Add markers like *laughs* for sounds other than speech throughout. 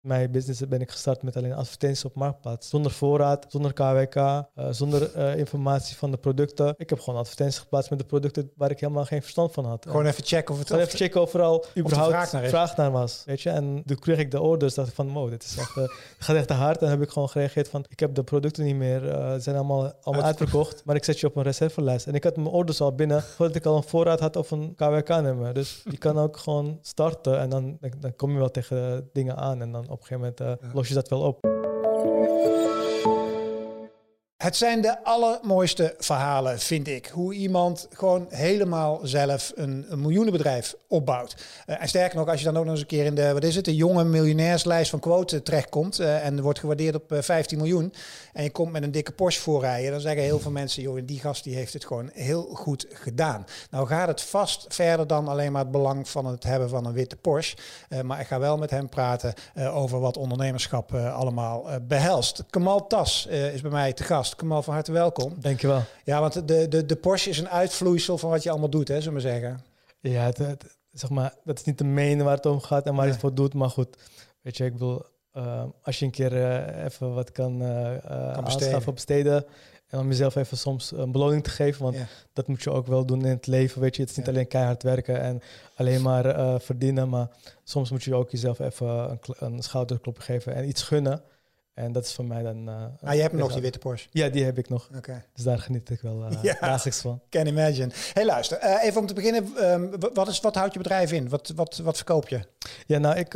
Mijn business ben ik gestart met alleen advertenties op Marktplaats. Zonder voorraad, zonder KWK, uh, zonder uh, informatie van de producten. Ik heb gewoon advertenties geplaatst met de producten waar ik helemaal geen verstand van had. Gewoon even checken of het... Gewoon even checken overal überhaupt vraag naar, vraag naar, was. Weet je? En toen kreeg ik de orders, dacht ik van, wow, dit is echt, uh, gaat echt te hard. En dan heb ik gewoon gereageerd van, ik heb de producten niet meer. Ze zijn allemaal, allemaal uitverkocht, maar ik zet je op een reservelijst. En ik had mijn orders al binnen voordat ik al een voorraad had of een KWK-nummer. Dus je kan ook gewoon starten en dan, dan kom je wel tegen dingen aan en dan op een gegeven moment uh, los je dat wel op. Het zijn de allermooiste verhalen, vind ik. Hoe iemand gewoon helemaal zelf een, een miljoenenbedrijf opbouwt. Uh, en sterker nog, als je dan ook nog eens een keer in de, wat is het, de jonge miljonairslijst van quote terechtkomt uh, en wordt gewaardeerd op 15 miljoen. En je komt met een dikke Porsche voorrijden, dan zeggen heel veel mensen, joh, die gast die heeft het gewoon heel goed gedaan. Nou gaat het vast verder dan alleen maar het belang van het hebben van een witte Porsche. maar ik ga wel met hem praten over wat ondernemerschap allemaal behelst. Kamal Tas is bij mij te gast. Kamal, van harte welkom. Dankjewel. Ja, want de, de, de Porsche is een uitvloeisel van wat je allemaal doet, hè, zullen we zeggen. Ja, het, zeg maar, dat is niet de main waar het om gaat en waar je het voor doet. Maar goed, weet je, ik bedoel, uh, als je een keer uh, even wat kan, uh, kan aanschaffen, besteden. En om jezelf even soms een beloning te geven. Want dat moet je ook wel doen in het leven. Weet je, het is niet alleen keihard werken en alleen maar verdienen. Maar soms moet je ook jezelf even een, een schouderklop geven en iets gunnen. En dat is voor mij dan... Uh, ah, je hebt nog die witte Porsche? Ja, die heb ik nog. Oké. Dus daar geniet ik wel uh, *laughs* ja, van. Can imagine. Hey, luister. Uh, even om te beginnen. Um, wat, is, wat houdt je bedrijf in? Wat, wat, wat verkoop je? Ja, nou, ik,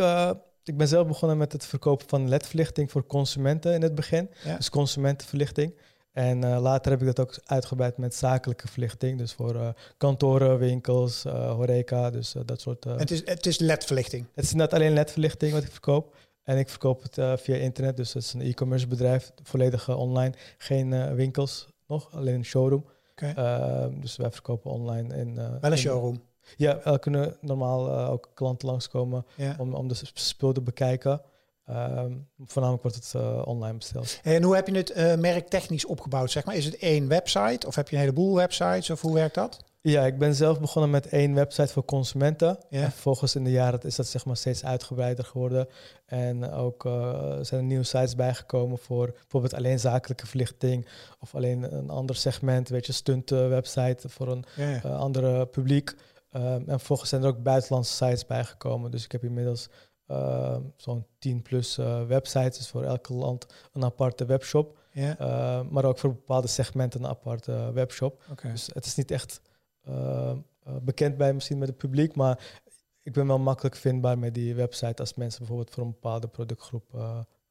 ik ben zelf begonnen met het verkopen van ledverlichting voor consumenten in het begin. Ja. Dus consumentenverlichting. En later heb ik dat ook uitgebreid met zakelijke verlichting. Dus voor kantoren, winkels, horeca, dus dat soort... het, is, het is ledverlichting? Het is net alleen ledverlichting wat ik verkoop. En ik verkoop het uh, via internet, dus het is een e-commerce bedrijf, volledig uh, online. Geen uh, winkels nog, alleen een showroom. Okay. Ehm, dus wij verkopen online. In, Wel een showroom? Ja, er kunnen normaal ook klanten langskomen ja. om, om de spul te bekijken. Um, voornamelijk wordt het online besteld. En hoe heb je het merk technisch opgebouwd? Zeg maar? Is het één website of heb je een heleboel websites of hoe werkt dat? Ja, ik ben zelf begonnen met één website voor consumenten. Ja. En vervolgens in de jaren is dat zeg maar steeds uitgebreider geworden. En ook uh, zijn er nieuwe sites bijgekomen voor bijvoorbeeld alleen zakelijke verlichting of alleen een ander segment, weet je, stunt website voor een ja, uh, andere publiek. Um, en vervolgens zijn er ook buitenlandse sites bijgekomen. Dus ik heb inmiddels uh, zo'n 10 plus websites, dus voor elk land een aparte webshop. Ja. maar ook voor bepaalde segmenten een aparte webshop. Okay. Dus het is niet echt bekend bij misschien met het publiek, maar ik ben wel makkelijk vindbaar met die website als mensen bijvoorbeeld voor een bepaalde productgroep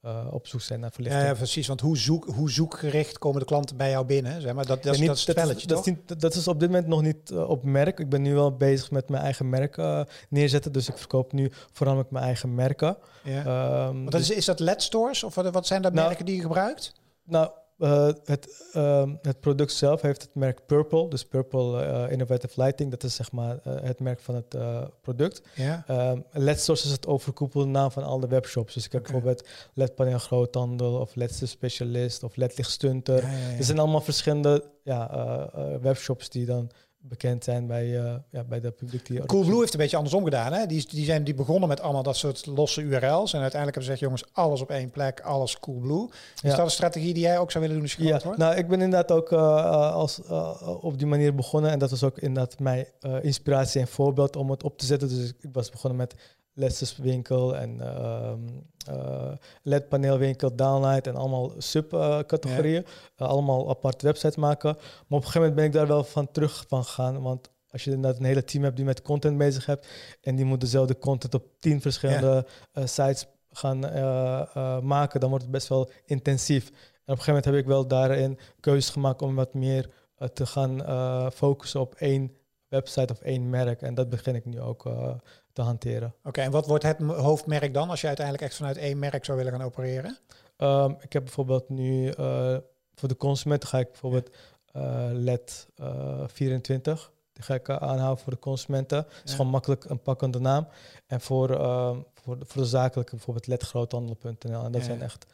uh, op zoek zijn naar verlichting. Ja, ja, precies. Want hoe, zoek, hoe zoekgericht komen de klanten bij jou binnen? Zeg maar, dat, dat, niet, dat is het spelletje, dat, is, dat, dat, is op dit moment nog niet op merk. Ik ben nu wel bezig met mijn eigen merk neerzetten. Dus ik verkoop nu voornamelijk mijn eigen merken. Ja. Um, dat is, is dat LED stores of wat, wat zijn dat nou, merken die je gebruikt? Nou, uh, het, uh, het product zelf heeft het merk Purple, dus Purple uh, Innovative Lighting. Dat is zeg maar het merk van het product. Ja. Um, Source is het overkoepelde naam van al de webshops. Dus ik heb okay. bijvoorbeeld LED Paneel Groothandel of LED Specialist of LED Lichtstunter. Ja, ja, er zijn allemaal verschillende ja, webshops die dan bekend zijn bij, uh, ja, bij de publiek. Die Coolblue heeft een beetje andersom gedaan. Hè? Die, die zijn die begonnen met allemaal dat soort losse URL's. En uiteindelijk hebben ze gezegd, jongens, alles op één plek, alles Coolblue. Is dat een strategie die jij ook zou willen doen als ja, wordt? Nou, ik ben inderdaad ook uh, als, uh, op die manier begonnen. En dat was ook inderdaad mijn inspiratie en voorbeeld om het op te zetten. Dus ik was begonnen met winkel en uh, LED-paneelwinkel, downlight en allemaal subcategorieën. Ja. Uh, allemaal apart websites maken. Maar op een gegeven moment ben ik daar wel van terug van gegaan. Want als je inderdaad een hele team hebt die met content bezig hebt en die moet dezelfde content op tien verschillende ja. uh, sites gaan maken, dan wordt het best wel intensief. En op een gegeven moment heb ik wel daarin keuzes gemaakt om wat meer te gaan focussen op één website of één merk. En dat begin ik nu ook te hanteren. Oké, en wat wordt het hoofdmerk dan als je uiteindelijk echt vanuit één merk zou willen gaan opereren? Um, ik heb bijvoorbeeld nu uh, voor de consumenten ga ik bijvoorbeeld uh, LED uh, 24. Die ga ik aanhouden voor de consumenten. Het is gewoon makkelijk een pakkende naam. En voor, voor, de, voor de zakelijke bijvoorbeeld ledgroothandel.nl. En dat zijn echt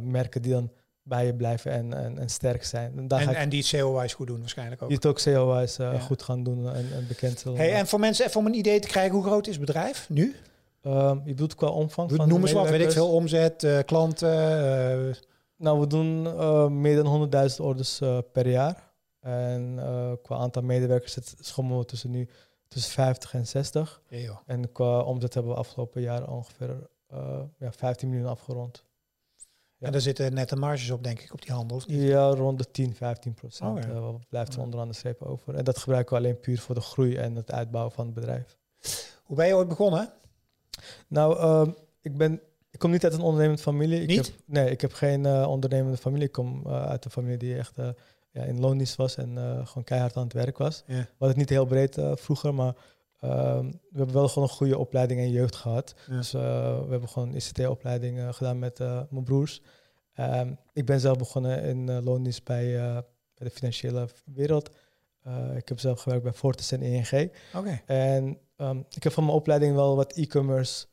merken die dan bij je blijven en, en, en sterk zijn. En, en, en die het CO-wise goed doen waarschijnlijk ook. Die het ook CO-wise uh, goed gaan doen en, en bekend zullen Hey, en voor mensen, even om een idee te krijgen, hoe groot is het bedrijf nu? Ehm, je bedoelt qua omvang Doe, van noem eens wat, weet ik veel, omzet, eh, klanten. eh, Nou, we doen eh, meer dan 100.000 orders eh, per jaar. En eh, qua aantal medewerkers zit schommelen we tussen nu tussen 50 en 60. ja, joh. En qua omzet hebben we afgelopen jaar ongeveer eh, ja, 15 miljoen afgerond. Ja. En daar zitten nette marges op, denk ik, op die handel, of niet? Ja, rond de 10, 15 procent. Oh ja. eh, wat blijft er Ja. onderaan de streep over. En dat gebruiken we alleen puur voor de groei en het uitbouwen van het bedrijf. Hoe ben je ooit begonnen? Nou, ehm, ik, ben, ik kom niet uit een ondernemende familie. Ik Niet? Heb, nee, ik heb geen eh, ondernemende familie. Ik kom eh, uit een familie die echt ja, in loondienst was en gewoon keihard aan het werk was. Ja. Hadden het niet heel breed vroeger, maar ehm, we hebben wel gewoon een goede opleiding en jeugd gehad. Ja. Dus eh, we hebben gewoon een ICT-opleiding eh, gedaan met eh, mijn broers. Ehm, ik ben zelf begonnen in loondienst bij, bij de financiële wereld. Ik heb zelf gewerkt bij Fortis en ING. Oké. En ehm, ik heb van mijn opleiding wel wat e-commerce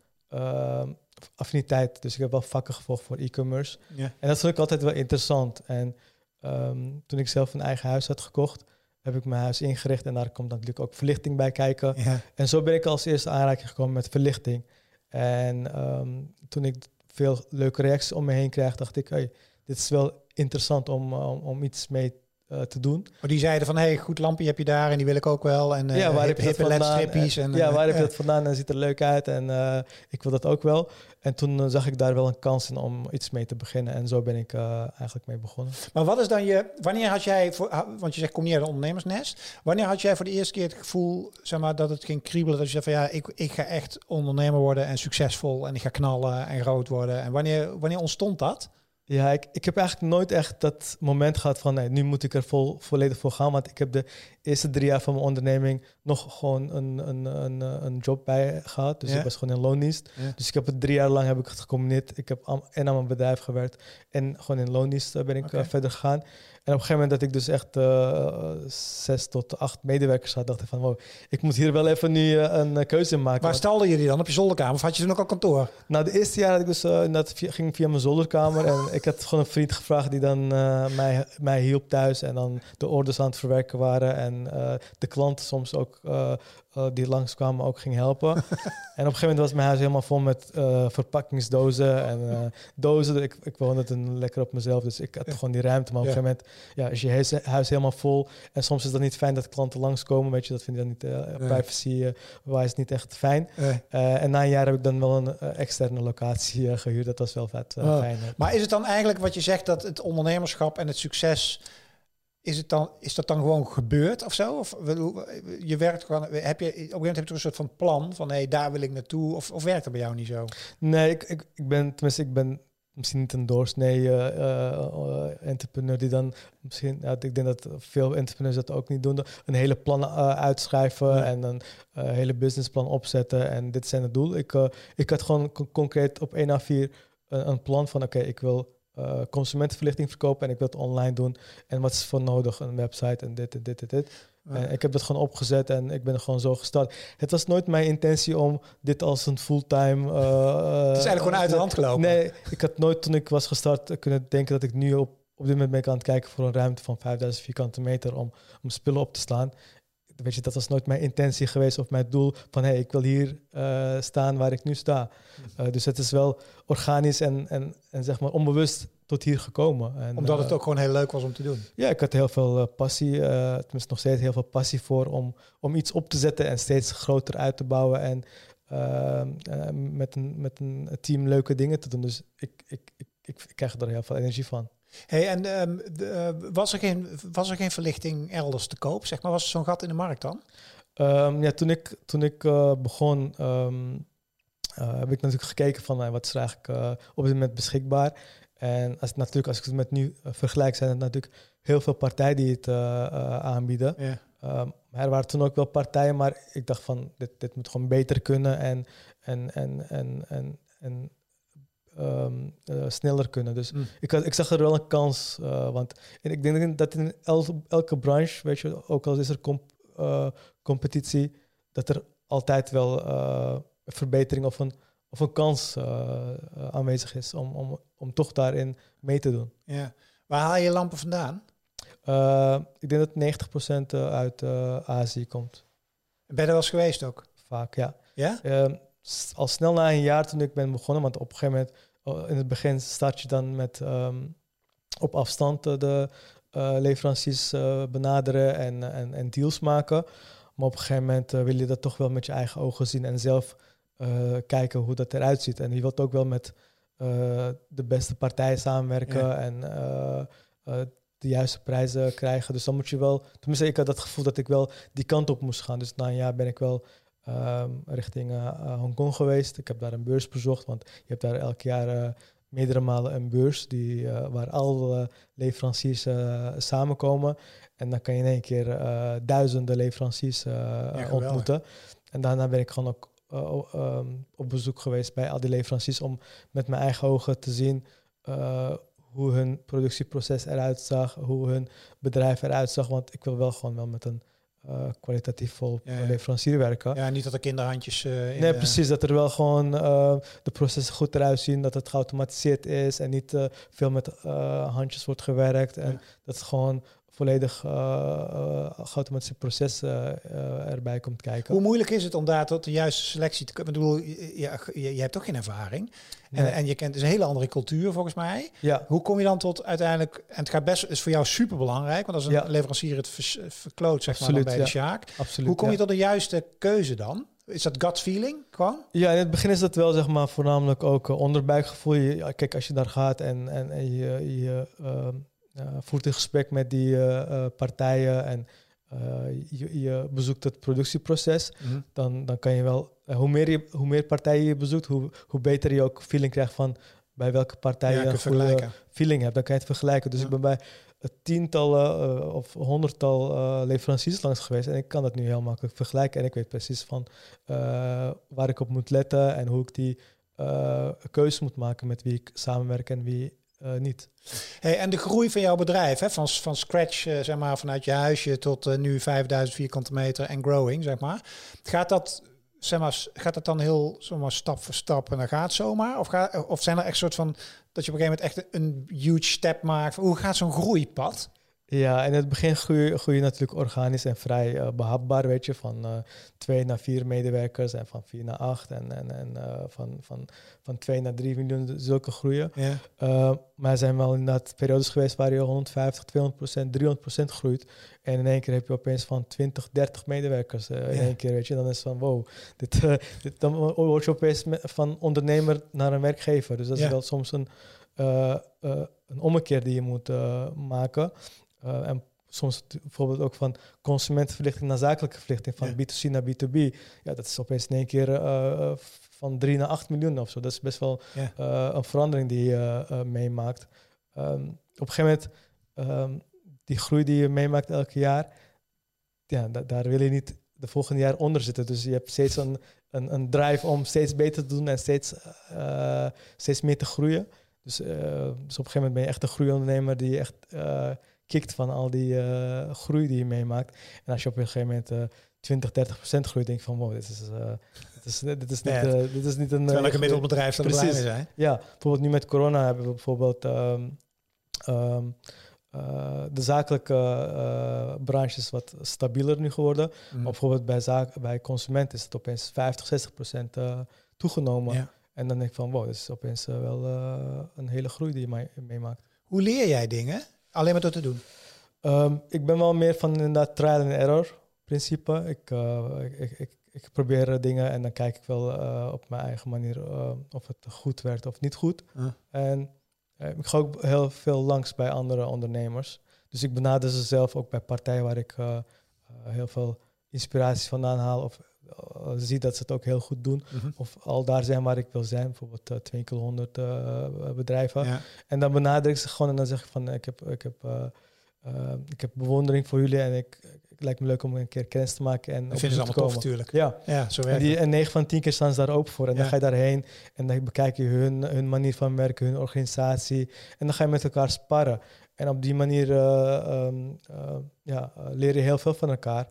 affiniteit. Dus ik heb wel vakken gevolgd voor e-commerce. Ja. En dat vond ik altijd wel interessant. En toen ik zelf een eigen huis had gekocht, heb ik mijn huis ingericht. En daar komt natuurlijk ook verlichting bij kijken. Ja. En zo ben ik als eerste aanraking gekomen met verlichting. En ehm, toen ik veel leuke reacties om me heen kreeg, dacht ik, hey, dit is wel interessant om, om, om iets mee eh, te doen. Maar die zeiden van, hey, goed lampje heb je daar en die wil ik ook wel. En eh ja, waar heb je dat vandaan? En, ja, eh, waar heb je eh, dat vandaan? En ziet er leuk uit en eh, ik wil dat ook wel. En toen eh, zag ik daar wel een kans in om iets mee te beginnen. En zo ben ik eh, eigenlijk mee begonnen. Maar wat is dan je, wanneer had jij, voor, want je zegt kom niet uit een ondernemersnest, wanneer had jij voor de eerste keer het gevoel, zeg maar, dat het ging kriebelen, dat je zei van ja, ik, ik ga echt ondernemer worden en succesvol en ik ga knallen en groot worden. En wanneer, wanneer ontstond dat? Ja, ik, ik heb eigenlijk nooit echt dat moment gehad van nee, nu moet ik er vol, volledig voor gaan. Want ik heb de eerste drie jaar van mijn onderneming nog gewoon een, een, een, een job bij gehad. Dus Ja. ik was gewoon in loondienst. Ja. Dus ik heb het drie jaar lang heb ik het gecombineerd. Ik heb en aan mijn bedrijf gewerkt en gewoon in loondienst eh, ben ik eh, verder gegaan. En op een gegeven moment dat ik dus echt eh, zes tot acht medewerkers had, dacht ik van wow, ik moet hier wel even nu eh, een keuze in maken. Waar stalde je die dan? Op je zolderkamer? Of had je toen ook al kantoor? nou, de eerste jaar had ik dus, eh, dat ging via mijn zolderkamer. En ik had gewoon een vriend gevraagd die dan mij, mij hielp thuis. En dan de orders aan het verwerken waren. En de klanten soms ook, die langskwamen, ook ging helpen. *laughs* en op een gegeven moment was mijn huis helemaal vol met verpakkingsdozen en dozen. Ik, ik woonde toen lekker op mezelf, dus ik had Ja. gewoon die ruimte. Maar op een Ja. gegeven moment ja, is je huis, helemaal vol. En soms is dat niet fijn dat klanten langskomen. Weet je, dat vind je dan niet eh Nee. privacy eh, niet echt fijn. Eh, Eh, en na een jaar heb ik dan wel een eh, externe locatie eh, gehuurd. Dat was wel vet eh, Oh. fijn. maar is het dan eigenlijk wat je zegt dat het ondernemerschap en het succes is het dan is dat dan gewoon gebeurd of zo? Of je werkt gewoon heb je op een gegeven moment heb je toch een soort van plan van hé daar wil ik naartoe of, of werkt dat bij jou niet zo? Nee, ik, ik, ik ben, tenminste, ik ben misschien niet een doorsnee eh, eh, eh, entrepreneur die dan misschien, ik denk dat veel entrepreneurs dat ook niet doen, een hele plan uitschrijven Ja. en een hele businessplan opzetten en dit zijn het doel. Ik, ik had gewoon con- concreet op 1 à 4 een, een plan van oké, ik wil consumentenverlichting verkopen en ik wil het online doen. En wat is voor nodig? Een website en dit en dit en dit. En ik heb dat gewoon opgezet en ik ben gewoon zo gestart. Het was nooit mijn intentie om dit als een fulltime. eh, het is eigenlijk gewoon uit de hand gelopen. Nee, ik had nooit toen ik was gestart eh, kunnen denken dat ik nu op, op dit moment ben ik aan het kijken voor een ruimte van 5000 vierkante meter om, om spullen op te slaan. Weet je, dat was nooit mijn intentie geweest of mijn doel van hé, hey, ik wil hier eh, staan waar ik nu sta. Hm. Eh, dus het is wel organisch en, en, en zeg maar onbewust tot hier gekomen. En, Omdat eh, het ook gewoon heel leuk was om te doen. ja, ik had heel veel eh, passie, eh tenminste nog steeds heel veel passie voor om, om iets op te zetten en steeds groter uit te bouwen en eh, met, een, met een team leuke dingen te doen. Dus ik, ik, ik, ik, ik krijg er heel veel energie van. Hey, en ehm, de, eh, was, er geen, was er geen verlichting elders te koop? Zeg maar, was er zo'n gat in de markt dan? Ehm, ja, toen ik, toen ik eh, begon, ehm, eh, heb ik natuurlijk gekeken van eh, wat is er eigenlijk eh, op dit moment beschikbaar. En als, natuurlijk, als ik het met nu eh, vergelijk, zijn er natuurlijk heel veel partijen die het eh, eh, aanbieden. Ja. Ehm, er waren toen ook wel partijen, maar ik dacht van dit, dit moet gewoon beter kunnen en, en, en, en, en, en ehm, eh, sneller kunnen. Dus Mm. ik, had, ik zag er wel een kans. want en ik denk dat in el- elke branche, weet je, ook al is er comp- competitie, dat er altijd wel een verbetering of een, of een kans aanwezig is om, om, om toch daarin mee te doen. ja. Waar haal je lampen vandaan? Eh, ik denk dat 90% uit eh, Azië komt. Ben je er wel eens geweest ook? Vaak, ja. Ja? Ehm, al snel na een jaar toen ik ben begonnen, want op een gegeven moment, in het begin start je dan met ehm, op afstand de leveranciers benaderen en, en, en deals maken. Maar op een gegeven moment wil je dat toch wel met je eigen ogen zien en zelf kijken hoe dat eruit ziet. En je wilt ook wel met de beste partijen samenwerken en de juiste prijzen krijgen. Dus dan moet je wel, tenminste ik had dat gevoel dat ik wel die kant op moest gaan. Dus na een jaar ben ik wel um, richting Hongkong geweest. Ik heb daar een beurs bezocht, want je hebt daar elk jaar meerdere malen een beurs die, uh, waar alle leveranciers samenkomen. En dan kan je in één keer duizenden leveranciers ja, ontmoeten. En daarna ben ik gewoon ook um, op bezoek geweest bij al die leveranciers om met mijn eigen ogen te zien hoe hun productieproces eruit zag, hoe hun bedrijf eruit zag. Want ik wil wel gewoon wel met een uh, kwalitatief vol leverancier werken. Ja, niet dat er kinderhandjes... Uh, nee, precies. Dat er wel gewoon uh, de processen goed eruit zien. Dat het geautomatiseerd is en niet veel met handjes wordt gewerkt. En dat het gewoon volledig uh, uh, geautomatiseerd proces uh, erbij komt kijken. Hoe moeilijk is het om daar tot de juiste selectie te komen? Ik bedoel, je, je, je hebt toch geen ervaring. En, en, je kent dus een hele andere cultuur volgens mij. Ja. Hoe kom je dan tot uiteindelijk... En het gaat best is voor jou super belangrijk, want als een ja. leverancier het verkloot zeg Absoluut, maar bij de Sjaak. Absoluut, Hoe kom je tot de juiste keuze dan? Is dat gut feeling gewoon? Ja, in het begin is dat wel zeg maar voornamelijk ook onderbuikgevoel. Je, kijk, als je daar gaat en, en, en je, je uh, voert een gesprek met die uh, partijen en je, je, bezoekt het productieproces, mm dan, dan kan je wel, hoe, meer je, hoe meer partijen je bezoekt, hoe, hoe beter je ook feeling krijgt van bij welke partij je een goede feeling hebt. Dan kan je het vergelijken. Dus ik ben bij tientallen uh, of honderdtal uh, leveranciers langs geweest en ik kan dat nu heel makkelijk vergelijken en ik weet precies van waar ik op moet letten en hoe ik die keuze moet maken met wie ik samenwerk en wie uh, niet. Hey, en de groei van jouw bedrijf, hè, van, van scratch, uh, zeg maar, vanuit je huisje tot uh, nu 5000 vierkante meter en growing, zeg maar. Gaat dat, zeg maar, gaat dat dan heel zomaar stap voor stap en dan gaat zomaar? Of, ga, of zijn er echt soort van dat je op een gegeven moment echt een huge step maakt? Hoe gaat zo'n groeipad? Ja, in het begin groei, groei je natuurlijk organisch en vrij uh, behapbaar, weet je, van uh, twee naar vier medewerkers en van vier naar acht en, en, en uh, van, van, van twee naar drie miljoen, zulke groeien. Ja. maar er zijn wel inderdaad periodes geweest waar je 150, 200 procent, 300 procent groeit. En in één keer heb je opeens van 20, 30 medewerkers in één keer, weet je. Dan is het van, wow, dit, dit, dan word je opeens van ondernemer naar een werkgever. Dus dat is wel soms een, een ommekeer die je moet maken. Uh, en soms bijvoorbeeld ook van consumentenverlichting naar zakelijke verlichting, van B2C naar B2B. Ja, dat is opeens in één keer uh, van 3 naar 8 miljoen of zo. Dat is best wel ja. een verandering die je meemaakt. Um, op een gegeven moment, um, die groei die je meemaakt elke jaar, ja, daar wil je niet de volgende jaar onder zitten. Dus je hebt steeds een, een, een drive om steeds beter te doen en steeds, steeds meer te groeien. Dus, dus op een gegeven moment ben je echt een groeiondernemer die echt kikt van al die uh, groei die je meemaakt. En als je op een gegeven moment uh, 20, 30 procent groeit, denk je van wow, dit is, uh, dit is, dit is, niet, uh, dit is niet een... Terwijl ik een middelbedrijf zou blij zijn. Ja, bijvoorbeeld nu met corona hebben we bijvoorbeeld um, um, de zakelijke branches wat stabieler nu geworden. Mm. Maar bijvoorbeeld bij, zaak, bij consumenten is het opeens 50, 60 procent toegenomen. Ja. En dan denk ik van wow, dit is opeens wel een hele groei die je meemaakt. Hoe leer jij dingen? Alleen maar door te doen? Um, ik ben wel meer van inderdaad trial and error principe. Ik, uh, ik, ik, ik, probeer dingen en dan kijk ik wel uh, op mijn eigen manier uh, of het goed werkt of niet goed. En ik ga ook heel veel langs bij andere ondernemers. Dus ik benader ze zelf ook bij partijen waar ik heel veel inspiratie vandaan haal. Of zie dat ze het ook heel goed doen. Mm -hmm. Of al daar zijn waar ik wil zijn. Bijvoorbeeld uh, 200 uh, bedrijven. Ja. En dan benader ik ze gewoon en dan zeg ik van ik heb, ik heb, uh, ik heb bewondering voor jullie en ik, het lijkt me leuk om een keer kennis te maken. En vinden ze allemaal tof natuurlijk. Ja, ja zo werkt en, die, en 9 van 10 keer staan ze daar open voor. En ja. dan ga je daarheen en dan bekijk je hun, hun manier van werken, hun organisatie. En dan ga je met elkaar sparren. En op die manier um, ja, leer je heel veel van elkaar.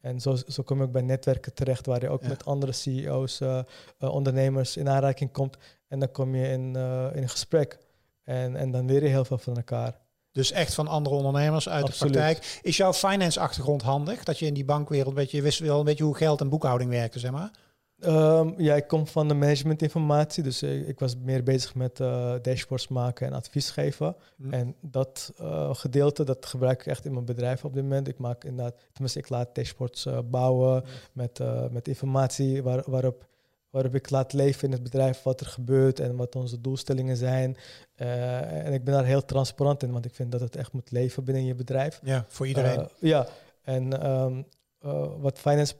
En zo, zo kom je ook bij netwerken terecht, waar je ook met andere CEO's, uh, uh, ondernemers in aanraking komt. En dan kom je in, uh, in een gesprek. En, en dan leer je heel veel van elkaar. Dus echt van andere ondernemers uit Absoluut. de praktijk. Is jouw finance achtergrond handig? Dat je in die bankwereld, weet je, wist wel een beetje hoe geld en boekhouding werken, zeg maar? Ehm, ja, ik kom van de managementinformatie, dus ik, ik was meer bezig met uh, dashboards maken en advies geven. Hm. En dat uh, gedeelte, dat gebruik ik echt in mijn bedrijf op dit moment. Ik maak inderdaad, tenminste, ik laat dashboards uh, bouwen hm. met, met informatie waar, waarop, waarop ik laat leven in het bedrijf wat er gebeurt en wat onze doelstellingen zijn. en ik ben daar heel transparant in, want ik vind dat het echt moet leven binnen je bedrijf. Ja, voor iedereen. ja, en um, wat finance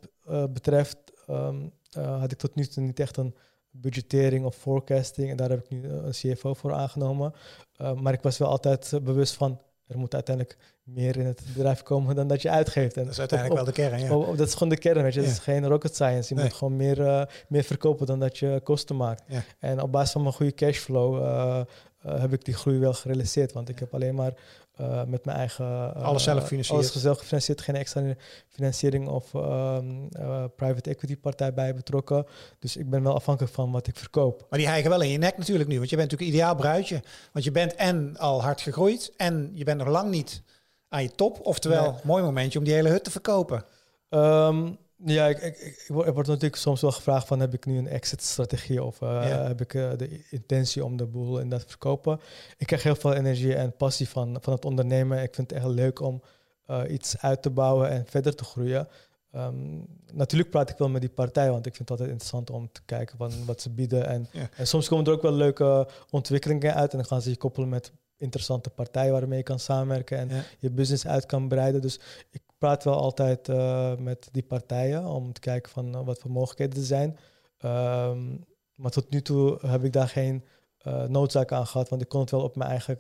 betreft. Um, uh, had ik tot nu toe niet echt een budgettering of forecasting. En daar heb ik nu een CFO voor aangenomen. Uh, maar ik was wel altijd bewust van, er moet uiteindelijk meer in het bedrijf komen dan dat je uitgeeft. En dat is uiteindelijk wel de kern, ja. dat is gewoon de kern, weet je. Dat is geen rocket science. Je moet gewoon meer, uh, meer verkopen dan dat je kosten maakt. En op basis van mijn goede cashflow heb ik die groei wel gerealiseerd. Want ik heb alleen maar uh, met mijn eigen... Uh, alles zelf financieren. Alles zelf gefinancierd, geen extra financiering of um, uh, private equity partij bij betrokken. Dus ik ben wel afhankelijk van wat ik verkoop. Maar die hijgen wel in je nek natuurlijk nu, want je bent natuurlijk ideaal bruidje. Want je bent en al hard gegroeid en je bent nog lang niet aan je top. Oftewel, nee. mooi momentje om die hele hut te verkopen. Um, ja, ik, ik, ik, word, natuurlijk soms wel gevraagd van heb ik nu een exit-strategie of uh, heb ik uh, de intentie om de boel in dat te verkopen. Ik krijg heel veel energie en passie van, van het ondernemen. Ik vind het echt leuk om uh, iets uit te bouwen en verder te groeien. Um, natuurlijk praat ik wel met die partij, want ik vind het altijd interessant om te kijken van wat ze bieden. En, ja. en soms komen er ook wel leuke ontwikkelingen uit en dan gaan ze je koppelen met interessante partijen waarmee je kan samenwerken en ja. je business uit kan breiden. Dus ik praat wel altijd uh, met die partijen om te kijken van uh, wat voor mogelijkheden er zijn. Um, maar tot nu toe heb ik daar geen uh, noodzaak aan gehad, want ik kon het wel op mijn eigen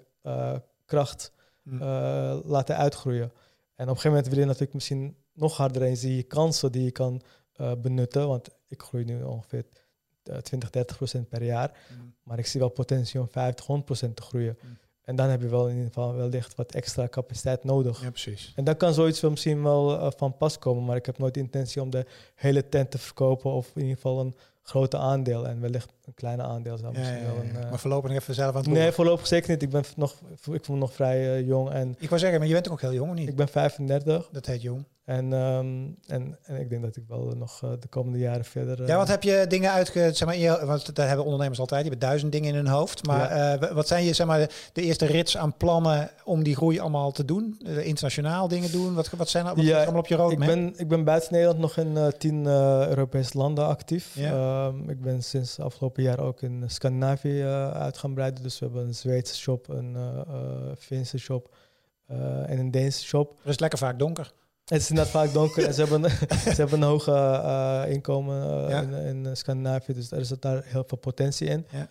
kracht hm. laten uitgroeien. En op een gegeven moment wil je natuurlijk misschien nog harder en zie je kansen die je kan benutten, want ik groei nu ongeveer 20, 30 procent per jaar. Hm. Maar ik zie wel potentie om 50, 100 procent te groeien. Hm. En dan heb je wel in ieder geval wellicht wat extra capaciteit nodig. Ja, precies. En dan kan zoiets wel misschien wel uh, van pas komen, maar ik heb nooit de intentie om de hele tent te verkopen of in ieder geval een grote aandeel en wellicht een kleine aandeel zou misschien ja, wel een, uh, Maar voorlopig even zelf aan het Nee, voorlopig zeker niet. Ik ben nog, ik voel me nog vrij uh, jong en. Ik wou zeggen, maar je bent ook heel jong, niet? Ik ben 35. Dat heet jong. En, um, en, en ik denk dat ik wel nog uh, de komende jaren verder. ja, wat heb je dingen uitge. Zeg maar, want daar hebben ondernemers altijd. Die hebben duizend dingen in hun hoofd. Maar ja. wat zijn je, zeg maar, de eerste rits aan plannen om die groei allemaal te doen? internationaal dingen doen? Wat, wat zijn wat ja, allemaal op je roadmap? Ik ben, ik ben buiten Nederland nog in tien Europese landen actief. Ja. Um, ik ben sinds afgelopen jaar ook in Scandinavië uit gaan breiden. Dus we hebben een Zweedse shop, een Finse shop en een Deense shop. Het is lekker vaak donker. Het is inderdaad vaak donker en ze hebben, *laughs* ze hebben een hoge uh, inkomen uh, ja. in, in, Scandinavië, dus er zit daar heel veel potentie in. Ja.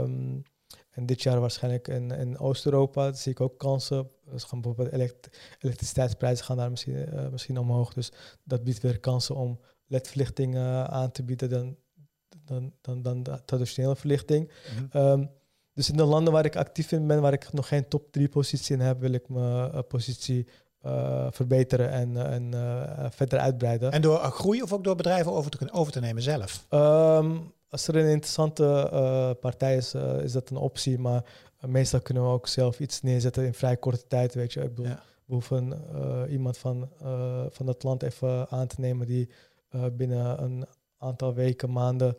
Um, en dit jaar waarschijnlijk in, in Oost-Europa zie ik ook kansen. Dus gaan bijvoorbeeld elekt elektriciteitsprijzen gaan daar misschien, uh, misschien omhoog. Dus dat biedt weer kansen om ledverlichting aan te bieden dan, dan, dan, dan de traditionele verlichting. Mm -hmm. um, dus in de landen waar ik actief in ben, waar ik nog geen top 3 positie in heb, wil ik mijn positie uh, verbeteren en, en uh, verder uitbreiden. En door groei of ook door bedrijven over te, over te nemen zelf? Um, als er een interessante uh, partij is, is dat een optie. Maar meestal kunnen we ook zelf iets neerzetten in vrij korte tijd. Weet je, ik bedoel, ja. we hoeven iemand van, van dat land even aan te nemen die binnen een aantal weken, maanden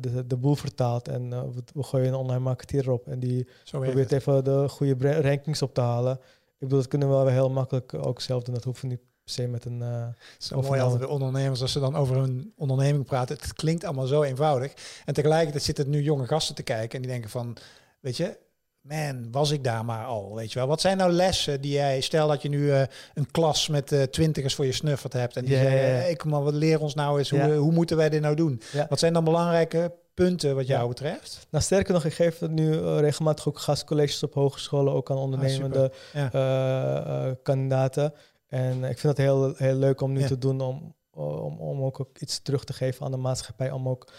de, de boel vertaalt. En we, we, gooien een online marketeer op en die probeert even de goede rankings op te halen. Ik bedoel, dat kunnen we wel heel makkelijk ook zelf doen. Dat hoeven niet per se met een... Uh, zo mooi altijd de ondernemers als ze dan over hun onderneming praten. Het klinkt allemaal zo eenvoudig. En tegelijkertijd zitten nu jonge gasten te kijken en die denken van, weet je, man, was ik daar maar al, weet je wel. Wat zijn nou lessen die jij, stel dat je nu uh, een klas met uh, twintigers voor je snuffert hebt en die yeah, zeggen, hey, kom maar, wat leer ons nou eens, hoe, hoe moeten wij dit nou doen? Wat zijn dan belangrijke punten wat jou betreft? Nou, sterker nog, ik geef nu uh, regelmatig ook gastcolleges op hogescholen, ook aan ondernemende ah, ja. uh, kandidaten. En ik vind het heel, heel leuk om nu ja. te doen, om, om, om ook iets terug te geven aan de maatschappij, om ook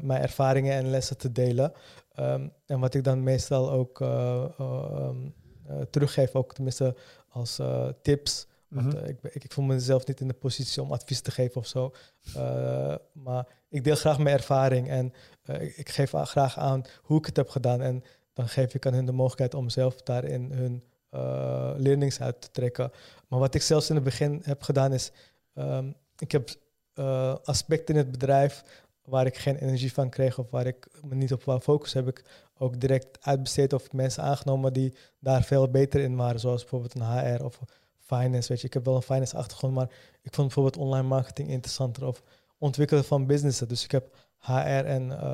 mijn ervaringen en lessen te delen. Um, en wat ik dan meestal ook um, teruggeef, ook tenminste als tips, want, ik, ik, ik, voel mezelf niet in de positie om advies te geven of zo. Maar ik deel graag mijn ervaring en uh, ik, geef graag aan hoe ik het heb gedaan. En dan geef ik aan hun de mogelijkheid om zelf daarin hun leerlings uit te trekken. Maar wat ik zelfs in het begin heb gedaan is, um, ik heb aspecten in het bedrijf waar ik geen energie van kreeg of waar ik me niet op wou focussen, heb ik ook direct uitbesteed of mensen aangenomen die daar veel beter in waren, zoals bijvoorbeeld een HR of finance. Weet je, ik heb wel een finance achtergrond, maar ik vond bijvoorbeeld online marketing interessanter of ontwikkelen van businessen. Dus ik heb HR en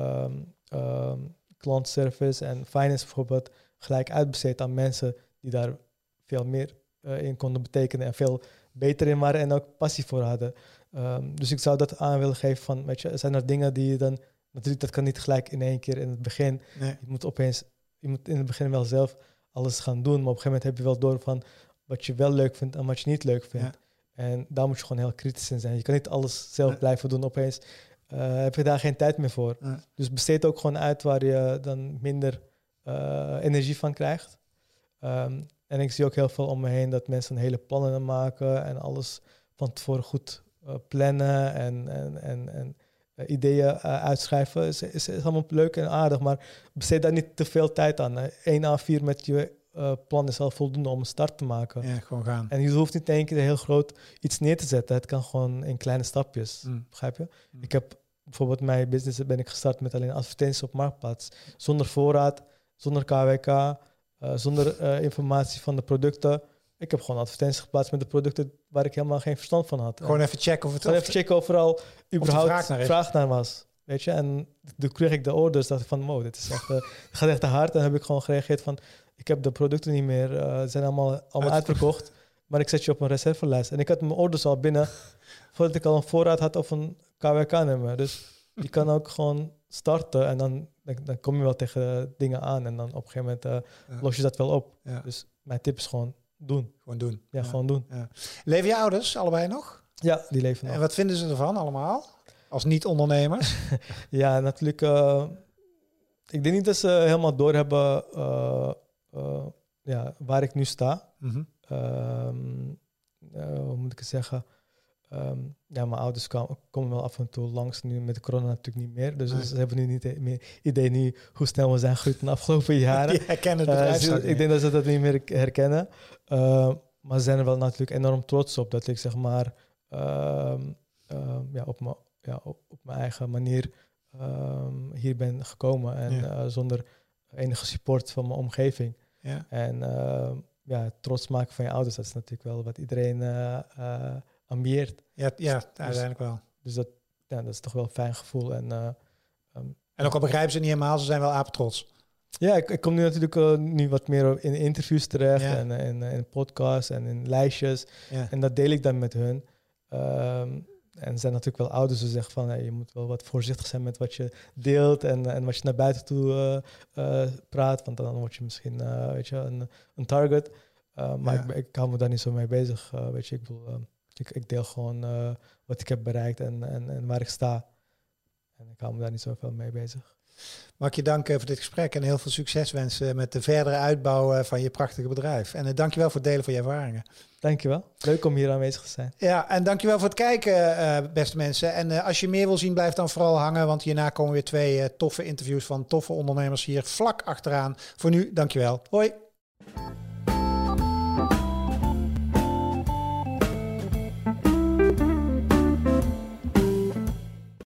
um, klantservice en finance bijvoorbeeld gelijk uitbesteed aan mensen die daar veel meer uh, in konden betekenen en veel beter in waren en ook passie voor hadden. Um, dus ik zou dat aan willen geven van, weet je, zijn er dingen die je dan, natuurlijk dat kan niet gelijk in één keer in het begin. Nee. Je moet opeens, je moet in het begin wel zelf alles gaan doen, maar op een gegeven moment heb je wel door van wat je wel leuk vindt en wat je niet leuk vindt. En daar moet je gewoon heel kritisch in zijn. Je kan niet alles zelf blijven doen opeens. Uh, heb je daar geen tijd meer voor. Dus besteed ook gewoon uit waar je dan minder uh, energie van krijgt. Um, en ik zie ook heel veel om me heen dat mensen hele plannen maken en alles van tevoren goed uh, plannen en, en, en, en ideeën uitschrijven. Is, is, is, allemaal leuk en aardig, maar besteed daar niet te veel tijd aan. Eén A4 met je plan is al voldoende om een start te maken. Ja, gewoon gaan. En je hoeft niet in één keer heel groot iets neer te zetten. Het kan gewoon in kleine stapjes. Mm. Begrijp je? Mm. Ik heb bijvoorbeeld mijn business ben ik gestart met alleen advertenties op marktplaats. Zonder voorraad, zonder KWK, uh, eh, zonder uh, informatie van de producten. Ik heb gewoon advertenties geplaatst met de producten waar ik helemaal geen verstand van had. Gewoon even checken of het... Gewoon even checken of er al überhaupt vraag naar, vraag naar, was. Weet je, en toen kreeg ik de orders, dacht ik van, wow, dit is echt, uh, *laughs* gaat echt te hard. En dan heb ik gewoon gereageerd van, ik heb de producten niet meer, ze zijn allemaal, allemaal uitverkocht. Maar ik zet je op een reservelijst. En ik had mijn orders al binnen *laughs* voordat ik al een voorraad had of een KWK-nummer. Dus je kan ook gewoon starten en dan, dan, kom je wel tegen dingen aan. En dan op een gegeven moment uh, los je dat wel op. Dus mijn tip is gewoon doen. Gewoon doen. Ja, gewoon doen. Leven je ouders allebei nog? Ja, die leven nog. En wat vinden ze ervan allemaal? Als niet-ondernemers? *laughs* ja, natuurlijk. Uh, ik denk niet dat ze helemaal doorhebben uh, ja, waar ik nu sta. Mm hoe moet ik het zeggen? Um, ja, mijn ouders komen wel af en toe langs, nu met de corona natuurlijk niet meer. Dus ze hebben nu niet meer idee nu hoe snel we zijn gegroeid in de afgelopen *laughs* jaren. Die herkennen het uh, Ik denk dat ze dat niet meer herkennen. Uh, maar ze zijn er wel natuurlijk enorm trots op dat ik zeg maar uh, ja, op, mijn, ja, op, op, mijn eigen manier hier ben gekomen. En ja. zonder enige support van mijn omgeving. Ja. En ja, trots maken van je ouders, dat is natuurlijk wel wat iedereen ambieert. Ja, ja dus, uiteindelijk wel. Dus dat, ja, dat is toch wel een fijn gevoel. En, uh, en ook al begrijpen ze niet helemaal, ze zijn wel apetrots. Ja, ik, ik kom nu natuurlijk uh, nu wat meer in interviews terecht en in, in podcasts en in lijstjes. Ja. En dat deel ik dan met hun. Um, en zijn natuurlijk wel ouders die zeggen van hey, je moet wel wat voorzichtig zijn met wat je deelt en, en wat je naar buiten toe uh, praat, want dan word je misschien weet je, een, een target. maar ik, ik hou me daar niet zo mee bezig. weet je, ik bedoel, ik, ik deel gewoon wat ik heb bereikt en, en, en waar ik sta. En ik hou me daar niet zoveel mee bezig. Mag ik je danken voor dit gesprek en heel veel succes wensen met de verdere uitbouw eh, van je prachtige bedrijf. En uh, dankjewel voor het delen van je ervaringen. Dankjewel. Leuk om hier aanwezig te zijn. Ja, en dankjewel voor het kijken, uh, beste mensen. En als je meer wil zien, blijf dan vooral hangen, want hierna komen weer twee toffe interviews van toffe ondernemers hier vlak achteraan. Voor nu, dankjewel. Hoi.